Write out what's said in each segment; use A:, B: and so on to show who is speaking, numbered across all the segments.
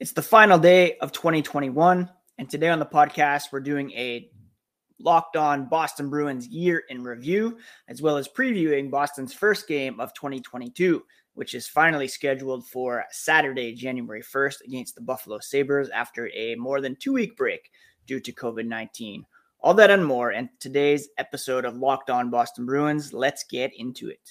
A: It's the final day of 2021. And today on the podcast, we're doing a locked on Boston Bruins year in review, as well as previewing Boston's first game of 2022, which is finally scheduled for Saturday, January 1st, against the Buffalo Sabres after a more than two week break due to COVID 19. All that and more in today's episode of Locked On Boston Bruins. Let's get into it.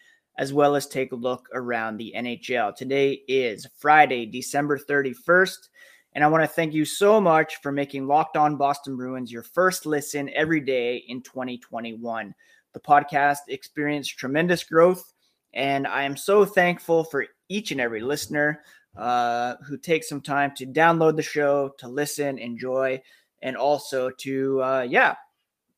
A: as well as take a look around the NHL. Today is Friday, December 31st. And I want to thank you so much for making Locked On Boston Bruins your first listen every day in 2021. The podcast experienced tremendous growth, and I am so thankful for each and every listener uh, who takes some time to download the show, to listen, enjoy, and also to, uh, yeah,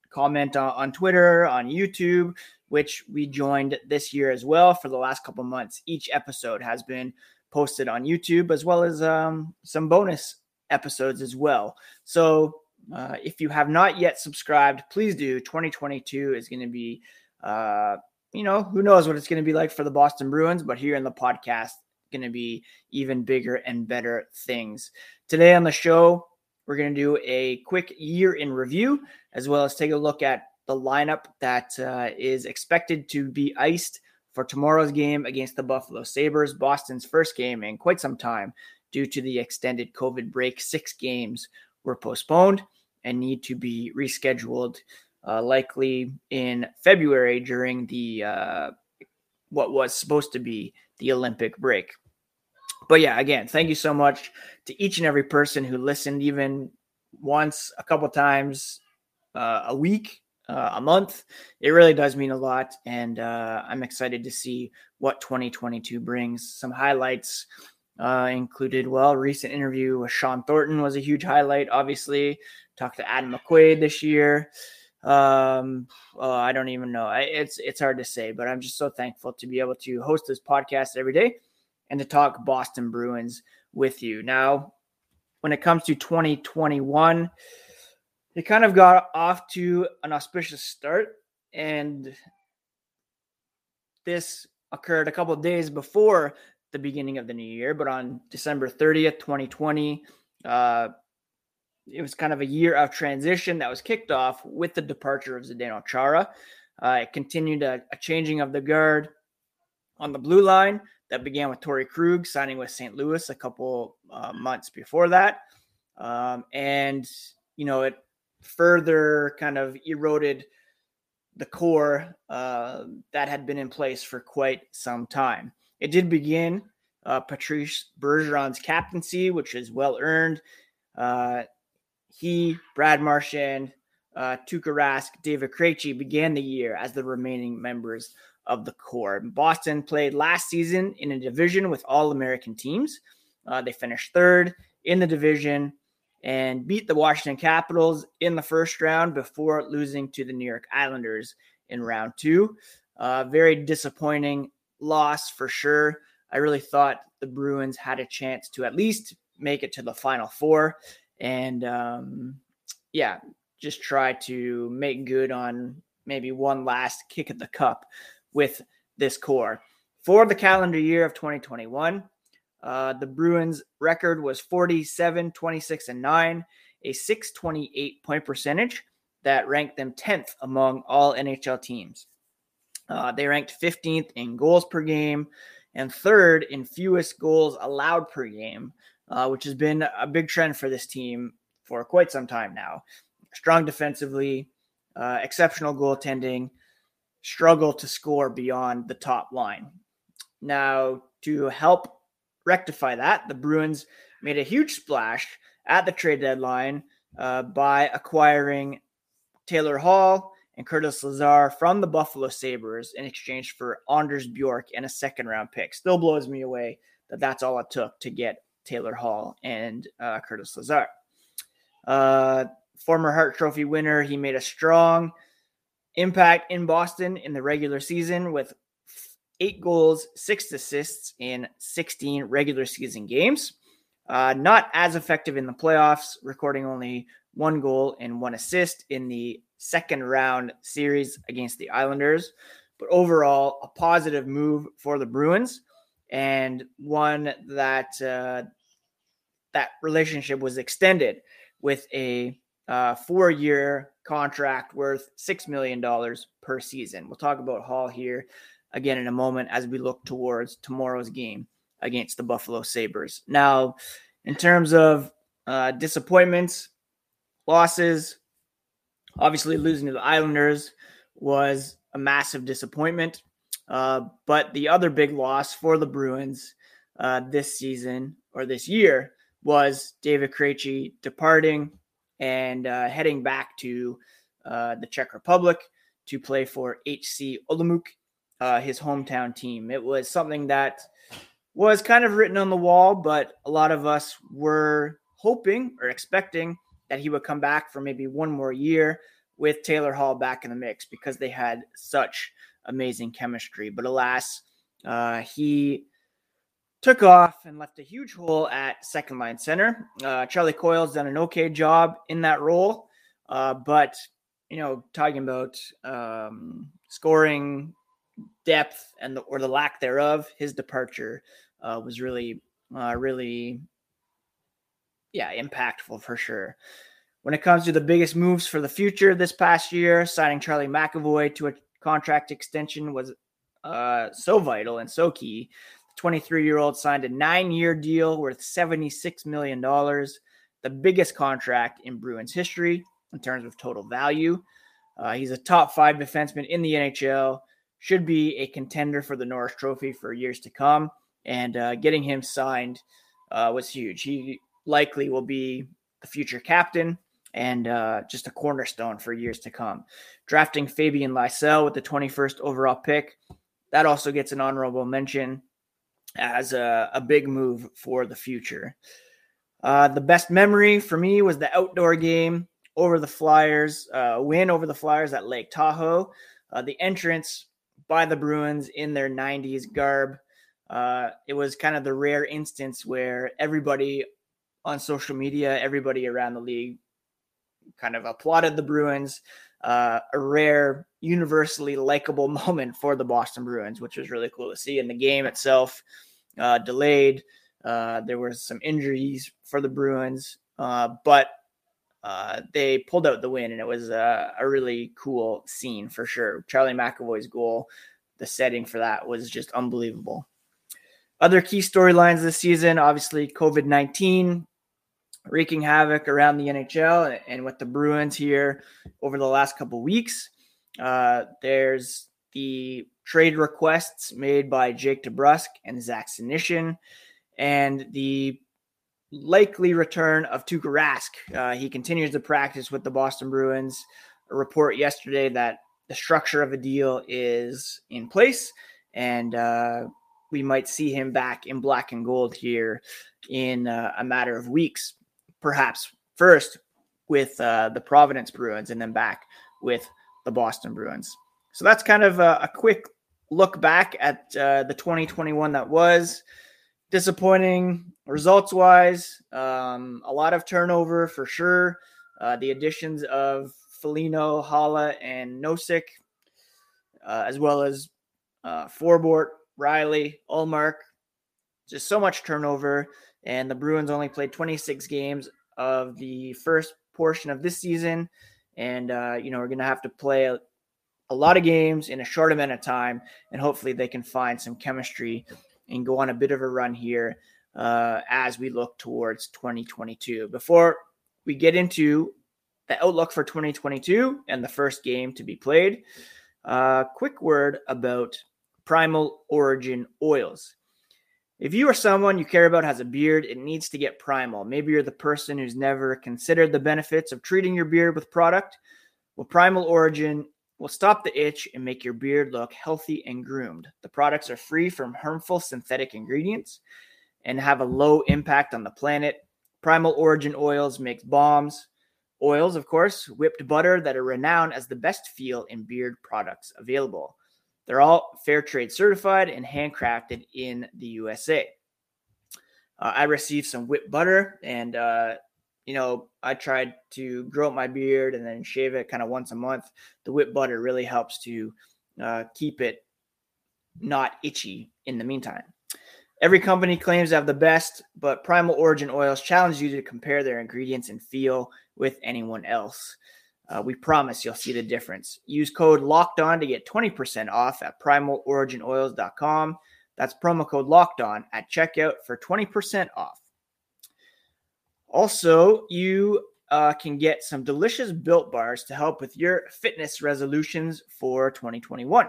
A: comment on, on Twitter, on YouTube, which we joined this year as well for the last couple months. Each episode has been posted on YouTube as well as um, some bonus episodes as well. So uh, if you have not yet subscribed, please do. 2022 is going to be, uh, you know, who knows what it's going to be like for the Boston Bruins, but here in the podcast, going to be even bigger and better things. Today on the show, we're going to do a quick year in review, as well as take a look at the lineup that uh, is expected to be iced for tomorrow's game against the Buffalo Sabres, Boston's first game in quite some time due to the extended COVID break. Six games were postponed and need to be rescheduled, uh, likely in February during the uh, what was supposed to be the Olympic break. But yeah, again, thank you so much to each and every person who listened, even once, a couple times uh, a week uh, a month. It really does mean a lot. And uh, I'm excited to see what 2022 brings. Some highlights uh, included, well, recent interview with Shawn Thornton was a huge highlight, obviously. Talked to Adam McQuaid this year. Um, I don't even know. I, it's it's hard to say, but I'm just so thankful to be able to host this podcast every day and to talk Boston Bruins with you. Now, when it comes to 2021, they kind of got off to an auspicious start, and this occurred a couple days before the beginning of the new year. But on December 30th, 2020, uh, it was kind of a year of transition that was kicked off with the departure of Zdeno Chara. Uh, it continued a, a, changing of the guard on the blue line that began with Torey Krug signing with St. Louis a couple uh, months before that. Um, and, you know, it further kind of eroded the core uh, that had been in place for quite some time. It did begin uh, Patrice Bergeron's captaincy, which is well earned. Uh, he, Brad Marchand, uh, Tuukka Rask, David Krejci began the year as the remaining members of the core. Boston played last season in a division with all American teams. Uh, they finished third in the division and beat the Washington Capitals in the first round before losing to the New York Islanders in round two. Uh, very disappointing loss for sure. I really thought the Bruins had a chance to at least make it to the final four and, um, yeah, just try to make good on maybe one last kick at the cup with this core. For the calendar year of 2021, uh, the Bruins' record was 47, 26, and 9, a 628 point percentage that ranked them 10th among all NHL teams. Uh, they ranked 15th in goals per game and third in fewest goals allowed per game, uh, which has been a big trend for this team for quite some time now. Strong defensively, uh, exceptional goaltending, struggle to score beyond the top line. Now, to help rectify that, the Bruins made a huge splash at the trade deadline uh, by acquiring Taylor Hall and Curtis Lazar from the Buffalo Sabres in exchange for Anders Bjork and a second round pick. Still blows me away that that's all it took to get Taylor Hall and uh, Curtis Lazar. Uh, former Hart Trophy winner, he made a strong impact in Boston in the regular season with eight goals, six assists in 16 regular season games. Uh, not as effective in the playoffs, recording only one goal and one assist in the second round series against the Islanders. But overall, a positive move for the Bruins and one that uh, that relationship was extended with a uh, four year contract worth $6 million per season. We'll talk about Hall here again in a moment as we look towards tomorrow's game against the Buffalo Sabres. Now, in terms of uh, disappointments, losses, obviously losing to the Islanders was a massive disappointment. Uh, but the other big loss for the Bruins uh, this season or this year was David Krejci departing and uh, heading back to uh, the Czech Republic to play for HC Olomouc, uh, his hometown team. It was something that was kind of written on the wall, but a lot of us were hoping or expecting that he would come back for maybe one more year with Taylor Hall back in the mix because they had such amazing chemistry. But alas, uh, he took off and left a huge hole at second line center. Uh, Charlie Coyle's done an okay job in that role, uh, but you know, talking about um, scoring depth and the, or the lack thereof, his departure uh, was really, uh, really, yeah, impactful for sure. When it comes to the biggest moves for the future this past year, signing Charlie McAvoy to a contract extension was uh, so vital and so key 23 year old signed a nine year deal worth $76 million, the biggest contract in Bruins history in terms of total value. Uh, he's a top five defenseman in the NHL, should be a contender for the Norris Trophy for years to come. And uh, getting him signed uh, was huge. He likely will be the future captain and uh, just a cornerstone for years to come. Drafting Fabian Lysell with the 21st overall pick, that also gets an honorable mention as a, a big move for the future. Uh, the best memory for me was the outdoor game over the Flyers, uh, win over the Flyers at Lake Tahoe. Uh, the entrance by the Bruins in their 90s garb. Uh, it was kind of the rare instance where everybody on social media, everybody around the league kind of applauded the Bruins. Uh, a rare, universally likable moment for the Boston Bruins, which was really cool to see. In the game itself, uh, delayed. Uh, there was some injuries for the Bruins, uh, but uh, they pulled out the win, and it was a, a really cool scene for sure. Charlie McAvoy's goal, the setting for that was just unbelievable. Other key storylines this season, obviously COVID 19 wreaking havoc around the NHL and with the Bruins here over the last couple weeks. Uh, there's the trade requests made by Jake DeBrusk and Zach Senyshyn, and the likely return of Tuukka Rask. Uh, he continues to practice with the Boston Bruins. A report yesterday that the structure of a deal is in place, and uh, we might see him back in black and gold here in uh, a matter of weeks perhaps first with uh, the Providence Bruins and then back with the Boston Bruins. So that's kind of a, a quick look back at uh, the 2021 that was disappointing results wise. Um, a lot of turnover for sure. Uh, the additions of Foligno, Haula, and Nosek, uh, as well as uh, Forbort, Riley, Ullmark. Just so much turnover and the Bruins only played 26 games of the first portion of this season. And, uh, you know, we're going to have to play a, a, lot of games in a short amount of time. And hopefully they can find some chemistry and go on a bit of a run here uh, as we look towards 2022. Before we get into the outlook for 2022 and the first game to be played, uh, quick word about Primal Origin oils. If you or someone you care about has a beard, it needs to get primal. Maybe you're the person who's never considered the benefits of treating your beard with product. Well, Primal Origin will stop the itch and make your beard look healthy and groomed. The products are free from harmful synthetic ingredients and have a low impact on the planet. Primal Origin Oils makes bombs, oils, of course, whipped butter that are renowned as the best feel in beard products available. They're all fair trade certified and handcrafted in the USA. Uh, I received some whipped butter and uh, you know, I tried to grow up my beard and then shave it kind of once a month. The whip butter really helps to uh, keep it not itchy in the meantime. Every company claims to have the best, but Primal Origin Oils challenge you to compare their ingredients and feel with anyone else. Uh, we promise you'll see the difference. Use code Locked On to get 20% off at primaloriginoils.com. That's promo code Locked On at checkout for 20% off. Also, you uh, can get some delicious built bars to help with your fitness resolutions for 2021.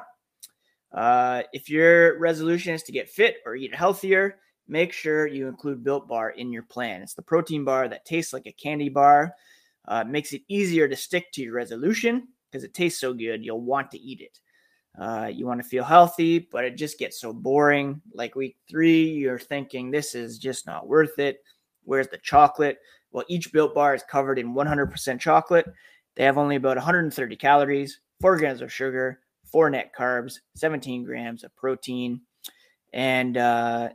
A: Uh, if your resolution is to get fit or eat healthier, make sure you include Built Bar in your plan. It's the protein bar that tastes like a candy bar. Uh, makes it easier to stick to your resolution because it tastes so good, you'll want to eat it. Uh, you want to feel healthy, but it just gets so boring. Like week three, you're thinking this is just not worth it. Where's the chocolate? Well, each built bar is covered in 100% chocolate. They have only about 130 calories, 4 grams of sugar, 4 net carbs, 17 grams of protein. And uh,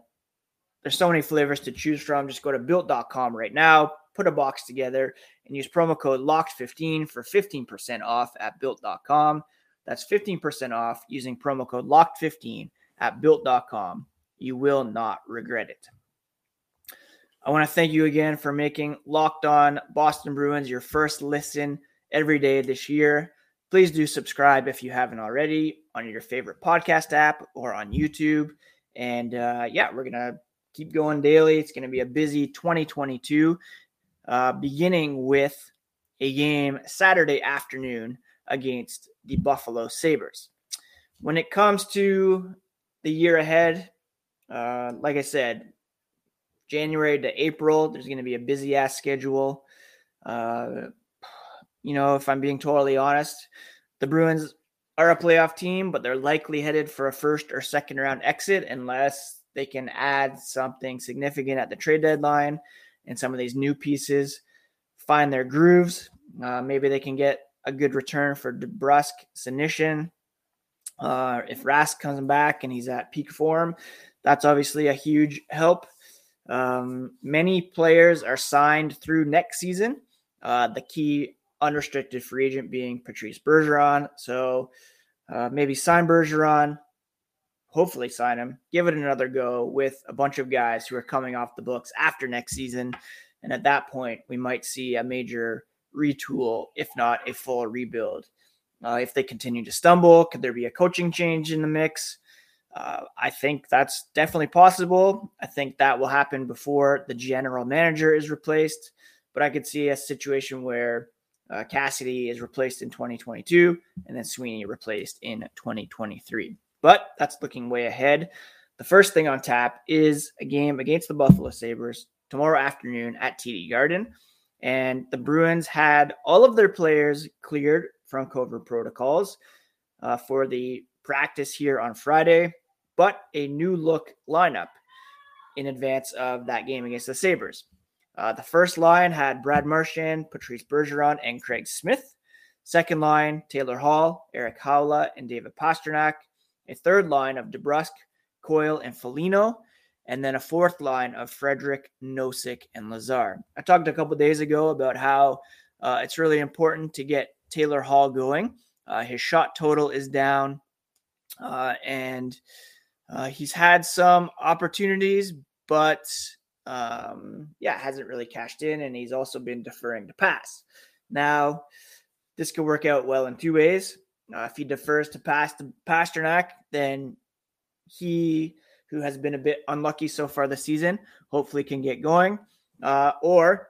A: there's so many flavors to choose from. Just go to built.com right now, put a box together, and use promo code LOCKED15 for 15% off at built.com. That's 15% off using promo code LOCKED15 at built.com. You will not regret it. I want to thank you again for making Locked On Boston Bruins your first listen every day this year. Please do subscribe if you haven't already on your favorite podcast app or on YouTube. And uh, yeah, we're going to keep going daily. It's going to be a busy 2022, uh, beginning with a game Saturday afternoon against the Buffalo Sabres. When it comes to the year ahead, uh, like I said, January to April, there's going to be a busy ass schedule. Uh, you know, if I'm being totally honest, the Bruins are a playoff team, but they're likely headed for a first or second round exit unless they can add something significant at the trade deadline and some of these new pieces find their grooves. Uh, maybe they can get a good return for DeBrusk, Senyshyn. Uh, if Rask comes back and he's at peak form, that's obviously a huge help. Um, many players are signed through next season. Uh, the key unrestricted free agent being Patrice Bergeron. So uh, maybe sign Bergeron, hopefully sign him, give it another go with a bunch of guys who are coming off the books after next season. And at that point, we might see a major retool, if not a full rebuild. Uh, if they continue to stumble, could there be a coaching change in the mix? Uh, I think that's definitely possible. I think that will happen before the general manager is replaced. But I could see a situation where uh, Cassidy is replaced in 2022 and then Sweeney replaced in 2023. But that's looking way ahead. The first thing on tap is a game against the Buffalo Sabres tomorrow afternoon at TD Garden. And the Bruins had all of their players cleared from COVID protocols uh, for the practice here on Friday, but a new look lineup in advance of that game against the Sabres. Uh, the first line had Brad Marchand, Patrice Bergeron, and Craig Smith. Second line, Taylor Hall, Eric Haula, and David Pastrnak. A third line of DeBrusk, Coyle, and Foligno. And then a fourth line of Frederic, Nosek, and Lazar. I talked a couple days ago about how uh, it's really important to get Taylor Hall going. Uh, his shot total is down, uh, and uh, he's had some opportunities, but um, yeah, hasn't really cashed in, and he's also been deferring to pass. Now, this could work out well in two ways. Uh, if he defers to pass to Pastrnak, then he, who has been a bit unlucky so far this season, hopefully can get going. Uh, or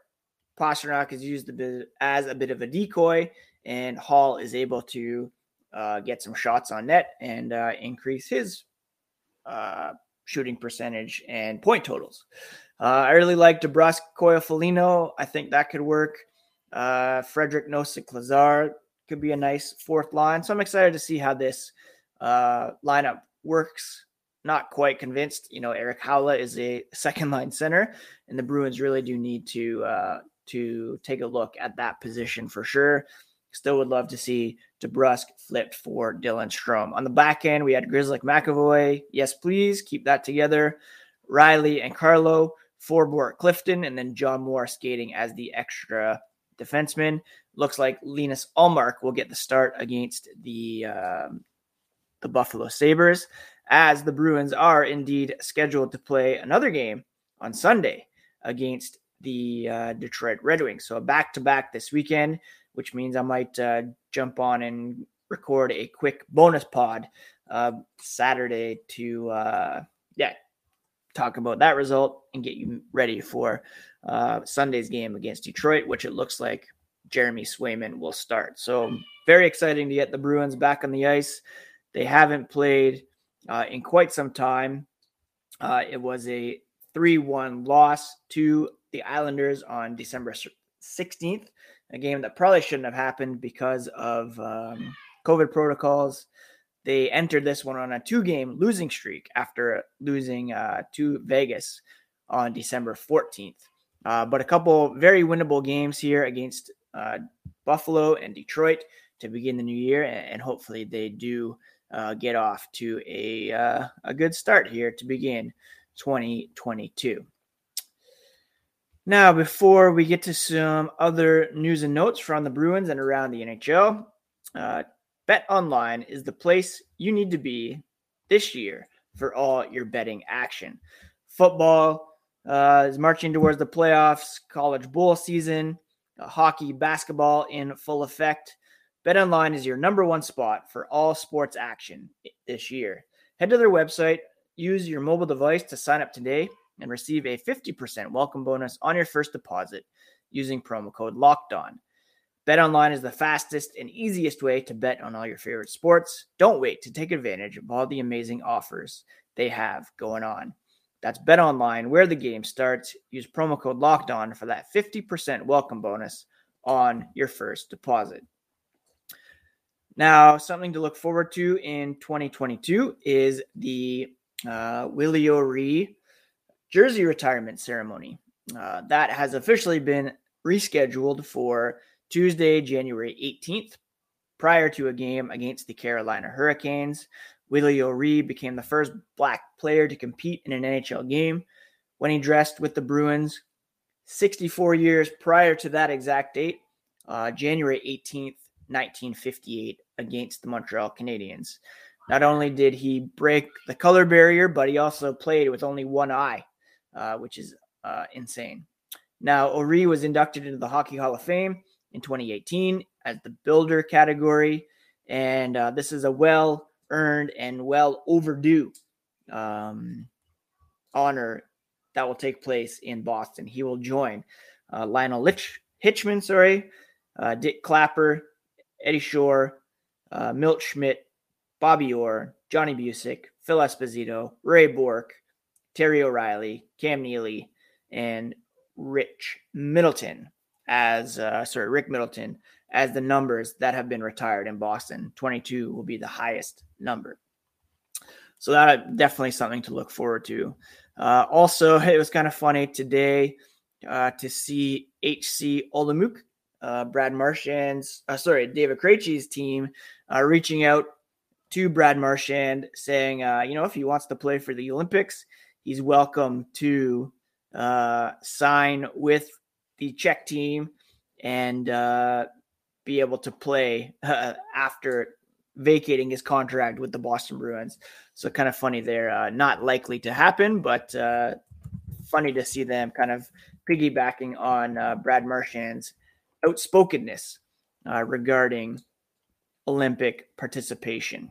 A: Pastrnak is used a bit as a bit of a decoy, and Hall is able to uh, get some shots on net and uh, increase his uh, shooting percentage and point totals. Uh, I really like DeBrusk Coyle Foligno. I think that could work. Uh, Frederic Nosek Lazar could be a nice fourth line. So I'm excited to see how this uh, lineup works. Not quite convinced. You know, Eric Haula is a second line center, and the Bruins really do need to uh, to take a look at that position for sure. Still would love to see DeBrusk flipped for Dylan Strome. On the back end, we had Grzelcyk McAvoy. Yes, please keep that together. Riley and Carlo, Forbort Clifton, and then John Moore skating as the extra defenseman. Looks like Linus Ullmark will get the start against the um, the Buffalo Sabres, as the Bruins are indeed scheduled to play another game on Sunday against the uh, Detroit Red Wings. So a back to back this weekend, which means I might uh, jump on and record a quick bonus pod uh, Saturday to uh, yeah talk about that result and get you ready for uh, Sunday's game against Detroit, which it looks like Jeremy Swayman will start. So very exciting to get the Bruins back on the ice. They haven't played uh, in quite some time. Uh, it was a 3 1 loss to the Islanders on December 16th, a game that probably shouldn't have happened because of um, COVID protocols. They entered this one on a two game losing streak after losing uh, to Vegas on December 14th. Uh, but a couple very winnable games here against uh, Buffalo and Detroit to begin the new year, and, hopefully they do uh, get off to a uh, a good start here to begin 2022. Now, before we get to some other news and notes from the Bruins and around the NHL, uh, Bet Online is the place you need to be this year for all your betting action. Football uh, is marching towards the playoffs, college bowl season, uh, hockey, basketball in full effect. BetOnline is your number one spot for all sports action this year. Head to their website, use your mobile device to sign up today, and receive a 50% welcome bonus on your first deposit using promo code Locked On. BetOnline is the fastest and easiest way to bet on all your favorite sports. Don't wait to take advantage of all the amazing offers they have going on. That's BetOnline, where the game starts. Use promo code Locked On for that 50% welcome bonus on your first deposit. Now, something to look forward to in 2022 is the uh, Willie O'Ree jersey retirement ceremony. Uh, that has officially been rescheduled for Tuesday, January 18th, prior to a game against the Carolina Hurricanes. Willie O'Ree became the first black player to compete in an NHL game when he dressed with the Bruins 64 years prior to that exact date, uh, January 18th, 1958 against the Montreal Canadiens. Not only did he break the color barrier, but he also played with only one eye, uh, which is uh, insane. Now, O'Ree was inducted into the Hockey Hall of Fame in 2018 as the builder category, and uh, this is a well earned and well overdue um, honor that will take place in Boston. He will join uh, Lionel Litch, Hitchman, sorry, uh, Dick Clapper, Eddie Shore, Milt Schmidt, Bobby Orr, Johnny Bucyk, Phil Esposito, Ray Bourque, Terry O'Reilly, Cam Neely, and Rich Middleton as uh, sorry Rick Middleton as the numbers that have been retired in Boston. 22 will be the highest number. So that definitely something to look forward to. Uh, also, it was kind of funny today uh, to see HC Olomouc uh, Brad Marchand's, uh, sorry, David Krejci's team uh, reaching out to Brad Marchand saying, uh, you know, if he wants to play for the Olympics, he's welcome to uh, sign with the Czech team and uh, be able to play after vacating his contract with the Boston Bruins. So kind of funny there. not likely to happen, but funny to see them kind of piggybacking on Brad Marchand's outspokenness uh, regarding Olympic participation.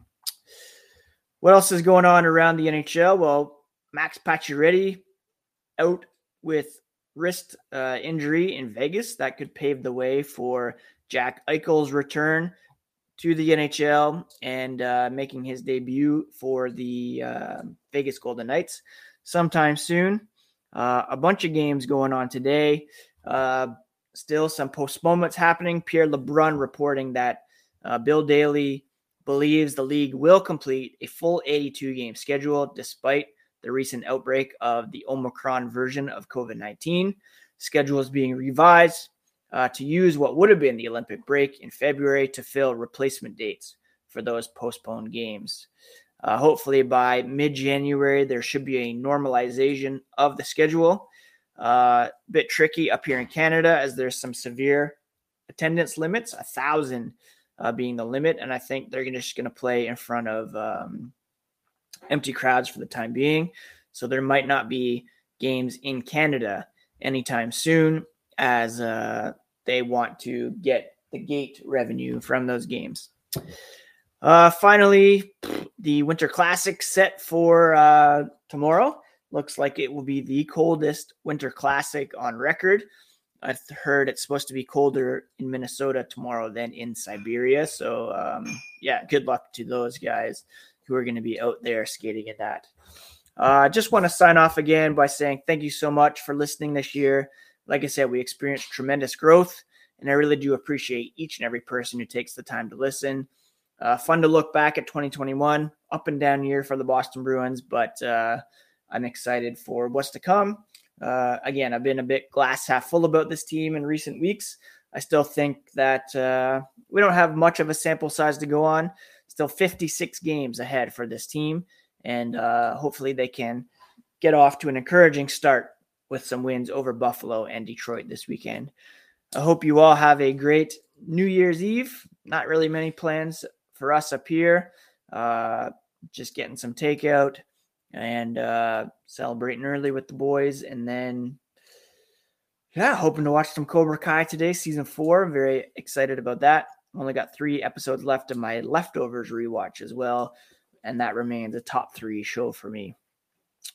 A: What else is going on around the NHL? Well, Max Pacioretty out with wrist uh, injury in Vegas. That could pave the way for Jack Eichel's return to the NHL and uh, making his debut for the uh, Vegas Golden Knights sometime soon. Uh, a bunch of games going on today. Uh, Still some postponements happening. Pierre LeBrun reporting that Uh, Bill Daly believes the league will complete a full 82 game schedule despite the recent outbreak of the Omicron version of COVID 19. Schedule is being revised uh, to use what would have been the Olympic break in February to fill replacement dates for those postponed games. Uh, hopefully, by mid January, there should be a normalization of the schedule. Uh, bit tricky up here in Canada as there's some severe attendance limits, a thousand uh, being the limit, and I think they're just going to play in front of um, empty crowds for the time being. So there might not be games in Canada anytime soon as uh, they want to get the gate revenue from those games. Uh, finally, the Winter Classic set for uh, tomorrow looks like it will be the coldest Winter Classic on record. I've heard it's supposed to be colder in Minnesota tomorrow than in Siberia. So, um, yeah, good luck to those guys who are going to be out there skating in that. Uh, I uh, just want to sign off again by saying thank you so much for listening this year. Like I said, we experienced tremendous growth, and I really do appreciate each and every person who takes the time to listen. Uh, fun to look back at 2021, up and down year for the Boston Bruins, but uh, I'm excited for what's to come. Uh, again, I've been a bit glass half full about this team in recent weeks. I still think that uh, we don't have much of a sample size to go on. Still 56 games ahead for this team, and uh, hopefully they can get off to an encouraging start with some wins over Buffalo and Detroit this weekend. I hope you all have a great New Year's Eve. Not really many plans for us up here. Uh, just getting some takeout and uh, celebrating early with the boys, and then yeah, hoping to watch some Cobra Kai today, season four. Very excited about that. Only got three episodes left of my leftovers rewatch as well, and that remains a top three show for me.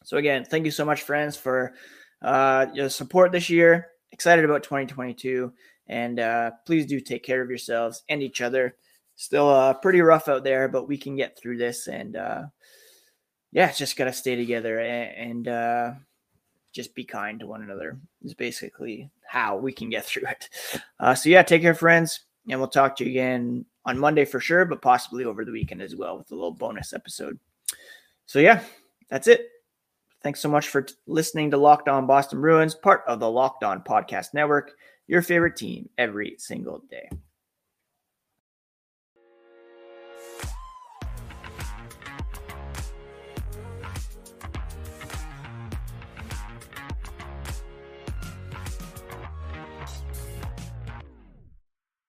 A: So again, thank you so much, friends, for uh, your support this year. Excited about 2022, and uh, please do take care of yourselves and each other. Still uh, pretty rough out there, but we can get through this, and uh, yeah, just gotta stay together and, and uh, just be kind to one another. Is basically how we can get through it. Uh, so yeah, take care, friends, and we'll talk to you again on Monday for sure, but possibly over the weekend as well with a little bonus episode. So yeah, that's it. Thanks so much for t- listening to Locked On Boston Bruins, part of the Locked On Podcast Network, your favorite team every single day.